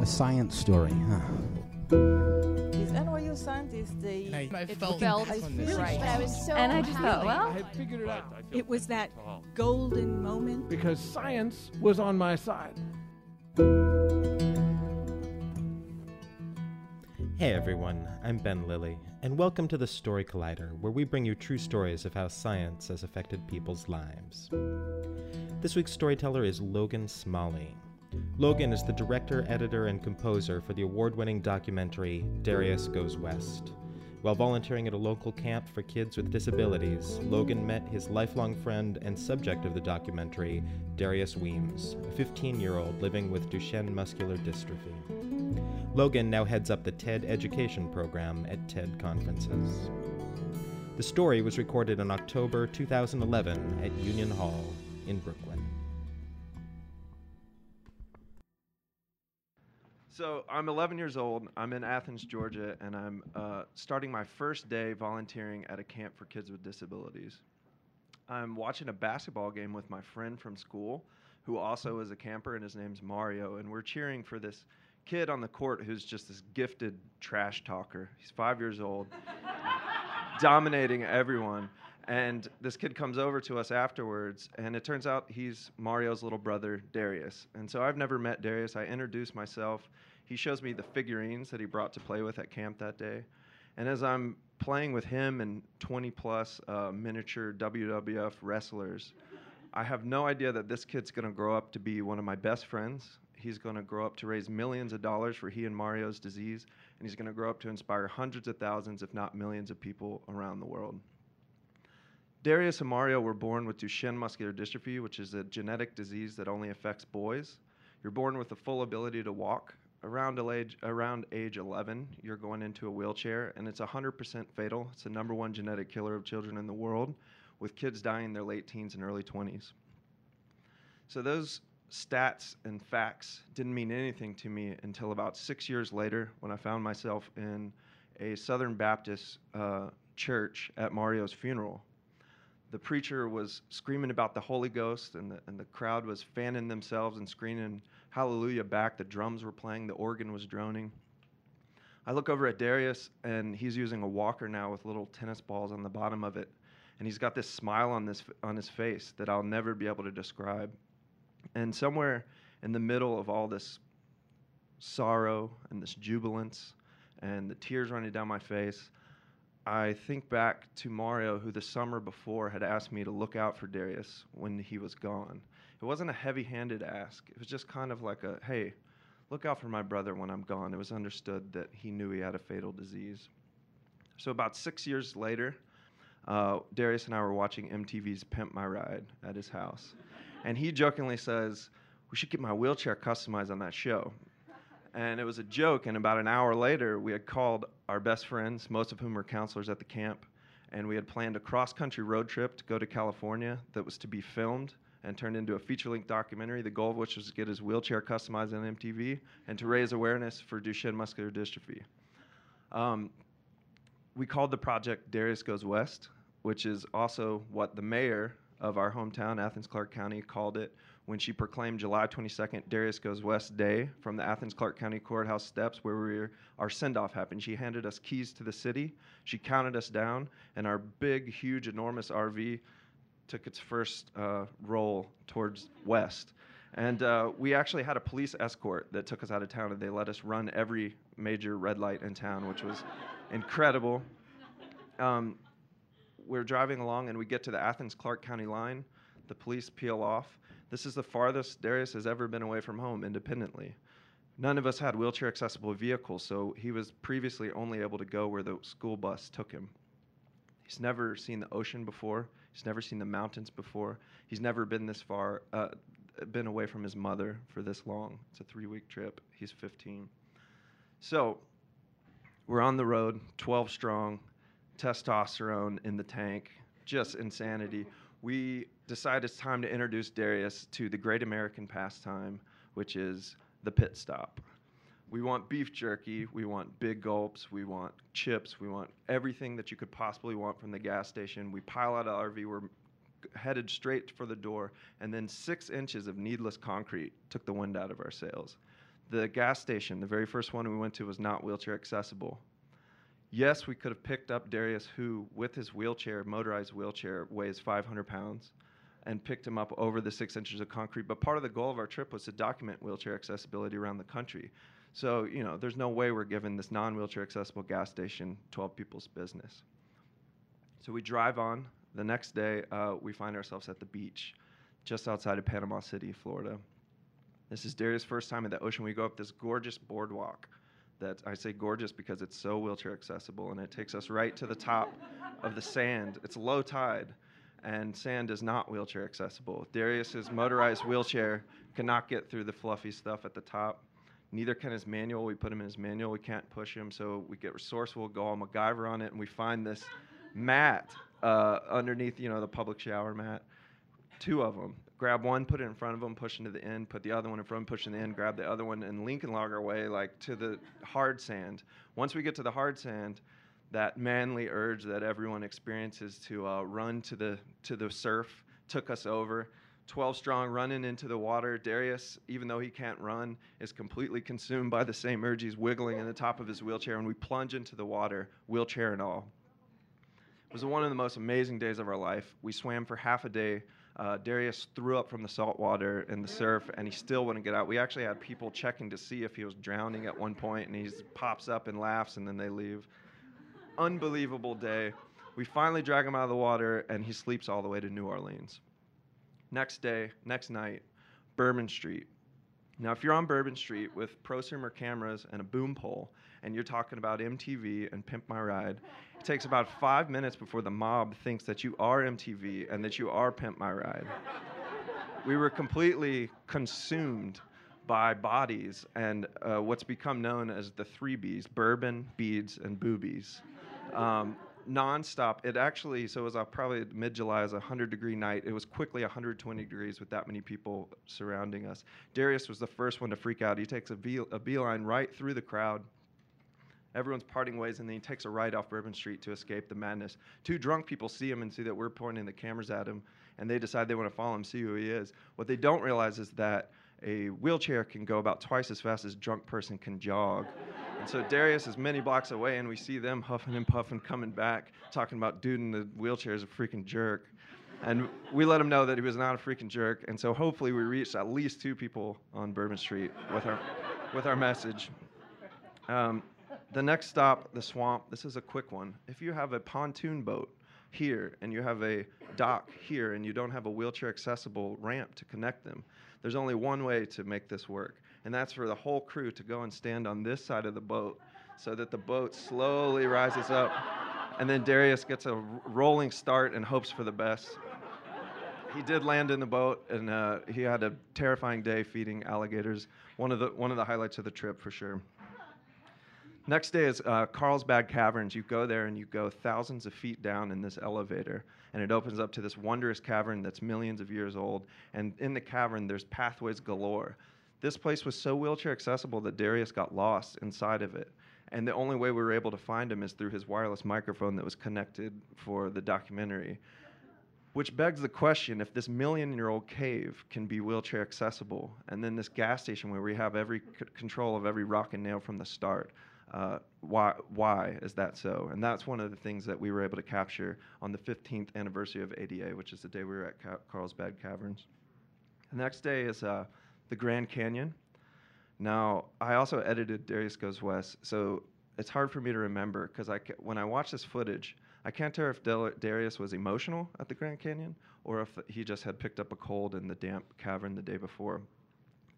A science story, huh? These NYU scientists, they uh, I, I it felt, felt on this. right. But I was so and I just thought, well, I figured it out It was that golden moment. because science was on my side. Hey everyone, I'm Ben Lillie, and welcome to the Story Collider, where we bring you true stories of how science has affected people's lives. This week's storyteller is Logan Smalley. Logan is the director, editor, and composer for the award winning documentary Darius Goes West. While volunteering at a local camp for kids with disabilities, Logan met his lifelong friend and subject of the documentary, Darius Weems, a 15 year old living with Duchenne muscular dystrophy. Logan now heads up the TED Education Program at TED conferences. The story was recorded in October 2011 at Union Hall in Brooklyn. So I'm 11 years old. I'm in Athens, Georgia, and I'm uh, starting my first day volunteering at a camp for kids with disabilities. I'm watching a basketball game with my friend from school, who also is a camper, and his name's Mario. And we're cheering for this kid on the court who's just this gifted trash talker. He's five years old, dominating everyone. And this kid comes over to us afterwards, and it turns out he's Mario's little brother, Darius. And so I've never met Darius. I introduce myself. He shows me the figurines that he brought to play with at camp that day. And as I'm playing with him and 20 plus uh, miniature WWF wrestlers, I have no idea that this kid's going to grow up to be one of my best friends. He's going to grow up to raise millions of dollars for he and Mario's disease, and he's going to grow up to inspire hundreds of thousands, if not millions, of people around the world. Darius and Mario were born with Duchenne muscular dystrophy, which is a genetic disease that only affects boys. You're born with the full ability to walk. Around age, around age 11, you're going into a wheelchair, and it's 100% fatal. It's the number one genetic killer of children in the world, with kids dying in their late teens and early 20s. So those stats and facts didn't mean anything to me until about six years later when I found myself in a Southern Baptist uh, church at Mario's funeral the preacher was screaming about the Holy Ghost, and the, and the crowd was fanning themselves and screaming hallelujah back. The drums were playing, the organ was droning. I look over at Darius, and he's using a walker now with little tennis balls on the bottom of it. And he's got this smile on, this, on his face that I'll never be able to describe. And somewhere in the middle of all this sorrow and this jubilance and the tears running down my face, I think back to Mario, who the summer before had asked me to look out for Darius when he was gone. It wasn't a heavy handed ask, it was just kind of like a, hey, look out for my brother when I'm gone. It was understood that he knew he had a fatal disease. So, about six years later, uh, Darius and I were watching MTV's Pimp My Ride at his house. And he jokingly says, We should get my wheelchair customized on that show. And it was a joke. And about an hour later, we had called our best friends, most of whom were counselors at the camp, and we had planned a cross country road trip to go to California that was to be filmed and turned into a feature length documentary, the goal of which was to get his wheelchair customized on MTV and to raise awareness for Duchenne muscular dystrophy. Um, we called the project Darius Goes West, which is also what the mayor of our hometown, Athens Clarke County, called it when she proclaimed July 22nd, Darius Goes West Day from the Athens Clarke County Courthouse steps where we our send off happened. She handed us keys to the city, she counted us down, and our big, huge, enormous RV took its first uh, roll towards west. And uh, we actually had a police escort that took us out of town, and they let us run every major red light in town, which was incredible. Um, we're driving along, and we get to the Athens Clarke County line. The police peel off. This is the farthest Darius has ever been away from home independently. None of us had wheelchair accessible vehicles, so he was previously only able to go where the school bus took him. He's never seen the ocean before. He's never seen the mountains before. He's never been this far, uh, been away from his mother for this long. It's a three week trip. He's 15. So we're on the road, 12 strong, testosterone in the tank, just insanity. We decide it's time to introduce Darius to the great American pastime, which is the pit stop. We want beef jerky, we want big gulps, we want chips, we want everything that you could possibly want from the gas station. We pile out the RV, we're headed straight for the door, and then six inches of needless concrete took the wind out of our sails. The gas station, the very first one we went to, was not wheelchair accessible. Yes, we could have picked up Darius, who, with his wheelchair, motorized wheelchair, weighs 500 pounds, and picked him up over the six inches of concrete. But part of the goal of our trip was to document wheelchair accessibility around the country. So, you know, there's no way we're giving this non wheelchair accessible gas station 12 people's business. So we drive on. The next day, uh, we find ourselves at the beach just outside of Panama City, Florida. This is Darius' first time at the ocean. We go up this gorgeous boardwalk that I say gorgeous because it's so wheelchair accessible and it takes us right to the top of the sand. It's low tide and sand is not wheelchair accessible. Darius's motorized wheelchair cannot get through the fluffy stuff at the top. Neither can his manual. We put him in his manual. We can't push him, so we get resourceful, go all MacGyver on it, and we find this mat uh, underneath, you know, the public shower mat. Two of them. Grab one, put it in front of him, push into the end. Put the other one in front, push in the end. Grab the other one, and Lincoln log our way like to the hard sand. Once we get to the hard sand, that manly urge that everyone experiences to uh, run to the to the surf took us over. 12 strong running into the water. Darius, even though he can't run, is completely consumed by the same urge. He's wiggling in the top of his wheelchair, and we plunge into the water, wheelchair and all. It was one of the most amazing days of our life. We swam for half a day. Uh, Darius threw up from the salt water and the surf, and he still wouldn't get out. We actually had people checking to see if he was drowning at one point, and he pops up and laughs, and then they leave. Unbelievable day. We finally drag him out of the water, and he sleeps all the way to New Orleans. Next day, next night, Bourbon Street. Now, if you're on Bourbon Street with prosumer cameras and a boom pole, and you're talking about MTV and Pimp My Ride, it takes about five minutes before the mob thinks that you are MTV and that you are Pimp My Ride. we were completely consumed by bodies and uh, what's become known as the three B's bourbon, beads, and boobies. Um, nonstop. It actually, so it was uh, probably mid July, it was a 100 degree night. It was quickly 120 degrees with that many people surrounding us. Darius was the first one to freak out. He takes a, a beeline right through the crowd. Everyone's parting ways, and then he takes a right off Bourbon Street to escape the madness. Two drunk people see him and see that we're pointing the cameras at him, and they decide they want to follow him, see who he is. What they don't realize is that a wheelchair can go about twice as fast as a drunk person can jog. So Darius is many blocks away, and we see them huffing and puffing coming back, talking about dude in the wheelchair is a freaking jerk. And we let him know that he was not a freaking jerk. And so hopefully we reached at least two people on Bourbon Street with our, with our message. Um, the next stop, the swamp. This is a quick one. If you have a pontoon boat here and you have a dock here and you don't have a wheelchair accessible ramp to connect them, there's only one way to make this work, and that's for the whole crew to go and stand on this side of the boat so that the boat slowly rises up. And then Darius gets a rolling start and hopes for the best. He did land in the boat, and uh, he had a terrifying day feeding alligators. One of the one of the highlights of the trip for sure. Next day is uh, Carlsbad Caverns. You go there and you go thousands of feet down in this elevator, and it opens up to this wondrous cavern that's millions of years old. And in the cavern, there's pathways galore. This place was so wheelchair accessible that Darius got lost inside of it. And the only way we were able to find him is through his wireless microphone that was connected for the documentary. Which begs the question if this million year old cave can be wheelchair accessible, and then this gas station where we have every c- control of every rock and nail from the start, uh, why, why is that so? And that's one of the things that we were able to capture on the 15th anniversary of ADA, which is the day we were at Ca- Carlsbad Caverns. The next day is uh, the Grand Canyon. Now, I also edited Darius Goes West, so it's hard for me to remember because I when I watch this footage, I can't tell if Del- Darius was emotional at the Grand Canyon or if he just had picked up a cold in the damp cavern the day before.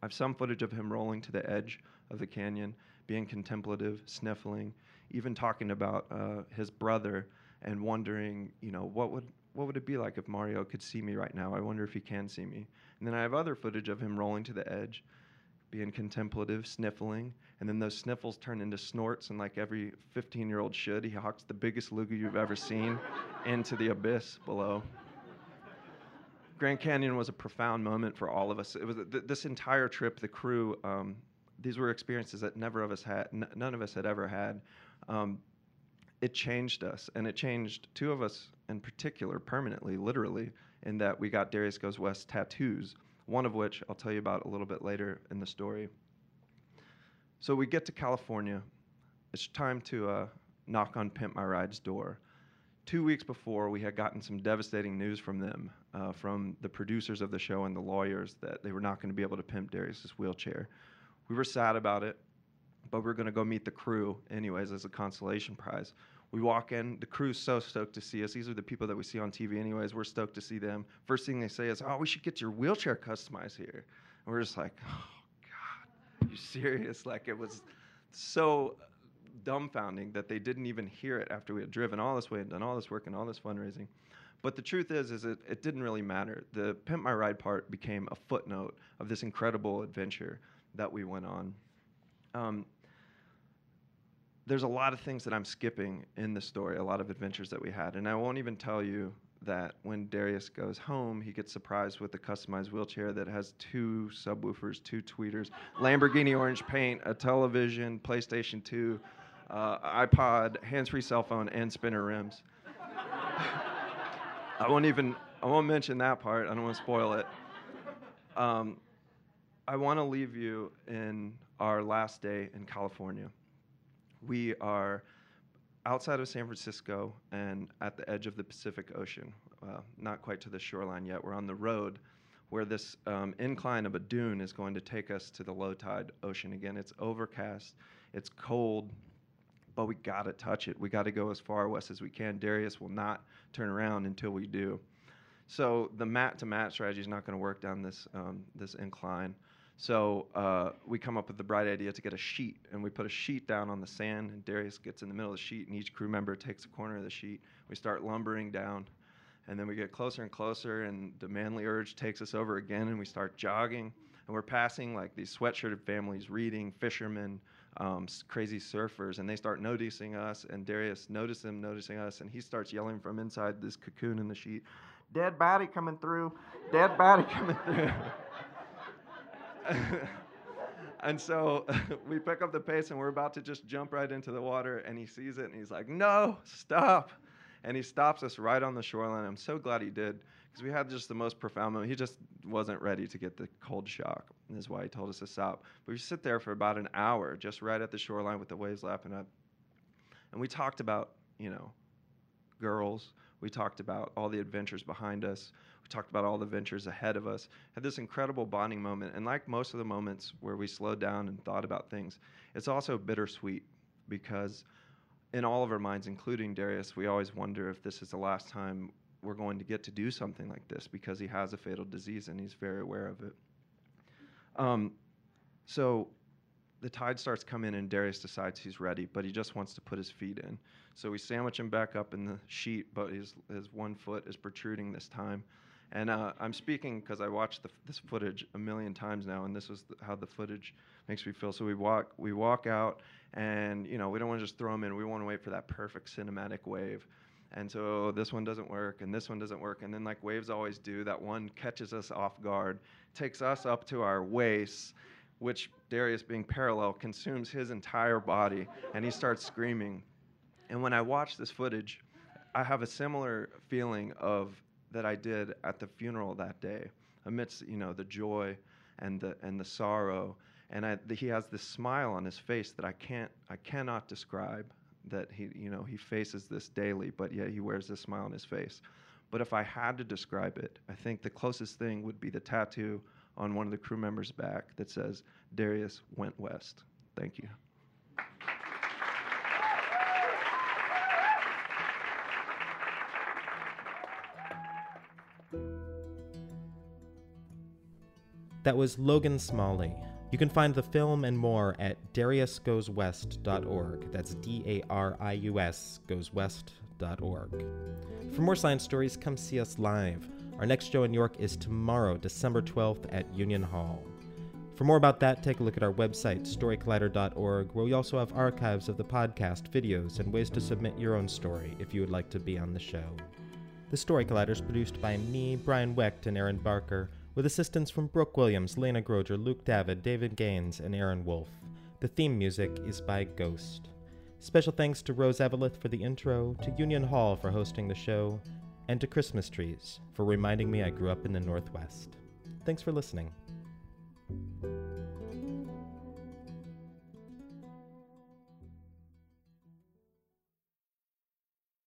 I have some footage of him rolling to the edge of the canyon being contemplative, sniffling, even talking about uh, his brother and wondering, you know, what would what would it be like if Mario could see me right now? I wonder if he can see me. And then I have other footage of him rolling to the edge, being contemplative, sniffling, and then those sniffles turn into snorts, and like every 15-year-old should, he hawks the biggest loogie you've ever seen into the abyss below. Grand Canyon was a profound moment for all of us. It was th- this entire trip. The crew um, these were experiences that never of us had, n- none of us had ever had. Um, it changed us, and it changed two of us in particular permanently, literally, in that we got Darius Goes West tattoos, one of which I'll tell you about a little bit later in the story. So we get to California. It's time to uh, knock on Pimp My Ride's door. Two weeks before, we had gotten some devastating news from them, uh, from the producers of the show and the lawyers, that they were not going to be able to pimp Darius's wheelchair. We were sad about it, but we we're going to go meet the crew anyways as a consolation prize. We walk in, the crew's so stoked to see us. These are the people that we see on TV, anyways. We're stoked to see them. First thing they say is, "Oh, we should get your wheelchair customized here." And we're just like, "Oh God, you serious?" Like it was so dumbfounding that they didn't even hear it after we had driven all this way and done all this work and all this fundraising. But the truth is, is it, it didn't really matter. The Pimp My Ride part became a footnote of this incredible adventure that we went on. Um, there's a lot of things that I'm skipping in the story, a lot of adventures that we had. And I won't even tell you that when Darius goes home, he gets surprised with a customized wheelchair that has two subwoofers, two tweeters, Lamborghini orange paint, a television, PlayStation 2, uh, iPod, hands-free cell phone, and spinner rims. I won't even I won't mention that part. I don't want to spoil it. Um, I want to leave you in our last day in California. We are outside of San Francisco and at the edge of the Pacific Ocean. Uh, not quite to the shoreline yet. We're on the road where this um, incline of a dune is going to take us to the low tide ocean again. It's overcast, it's cold, but we got to touch it. We got to go as far west as we can. Darius will not turn around until we do. So the mat to mat strategy is not going to work down this um, this incline. So uh, we come up with the bright idea to get a sheet, and we put a sheet down on the sand, and Darius gets in the middle of the sheet, and each crew member takes a corner of the sheet. We start lumbering down, and then we get closer and closer, and the manly urge takes us over again, and we start jogging, and we're passing like these sweatshirted families, reading, fishermen, um, crazy surfers, and they start noticing us. And Darius notices them noticing us, and he starts yelling from inside this cocoon in the sheet, "Dead body coming through! Dead body coming through!" and so we pick up the pace, and we're about to just jump right into the water, and he sees it, and he's like, "No, stop!" And he stops us right on the shoreline. I'm so glad he did because we had just the most profound moment. He just wasn't ready to get the cold shock. And that's why he told us to stop. But we sit there for about an hour, just right at the shoreline with the waves lapping up. And we talked about, you know, girls. We talked about all the adventures behind us. Talked about all the ventures ahead of us. Had this incredible bonding moment. And like most of the moments where we slowed down and thought about things, it's also bittersweet because in all of our minds, including Darius, we always wonder if this is the last time we're going to get to do something like this because he has a fatal disease and he's very aware of it. Um, so the tide starts coming in and Darius decides he's ready, but he just wants to put his feet in. So we sandwich him back up in the sheet, but his, his one foot is protruding this time. And uh, I'm speaking because I watched the, this footage a million times now, and this is the, how the footage makes me feel. So we walk, we walk out, and you know we don't want to just throw them in. We want to wait for that perfect cinematic wave. And so this one doesn't work, and this one doesn't work, and then like waves always do, that one catches us off guard, takes us up to our waist, which Darius, being parallel, consumes his entire body, and he starts screaming. And when I watch this footage, I have a similar feeling of that I did at the funeral that day, amidst you know the joy and the and the sorrow, and I, the, he has this smile on his face that I can't I cannot describe. That he you know he faces this daily, but yet he wears this smile on his face. But if I had to describe it, I think the closest thing would be the tattoo on one of the crew members' back that says Darius went west. Thank you. That was Logan Smalley. You can find the film and more at dariusgoeswest.org. That's D A R I U S goeswest.org. For more science stories, come see us live. Our next show in York is tomorrow, December 12th at Union Hall. For more about that, take a look at our website, storycollider.org, where we also have archives of the podcast, videos, and ways to submit your own story if you would like to be on the show. The Story Collider is produced by me, Brian Wecht, and Erin Barker with assistance from Brooke Williams, Lena Groeger, Luke David, David Gaines, and Aaron Wolf. The theme music is by Ghost. Special thanks to Rose Eveleth for the intro, to Union Hall for hosting the show, and to Christmas trees for reminding me I grew up in the Northwest. Thanks for listening.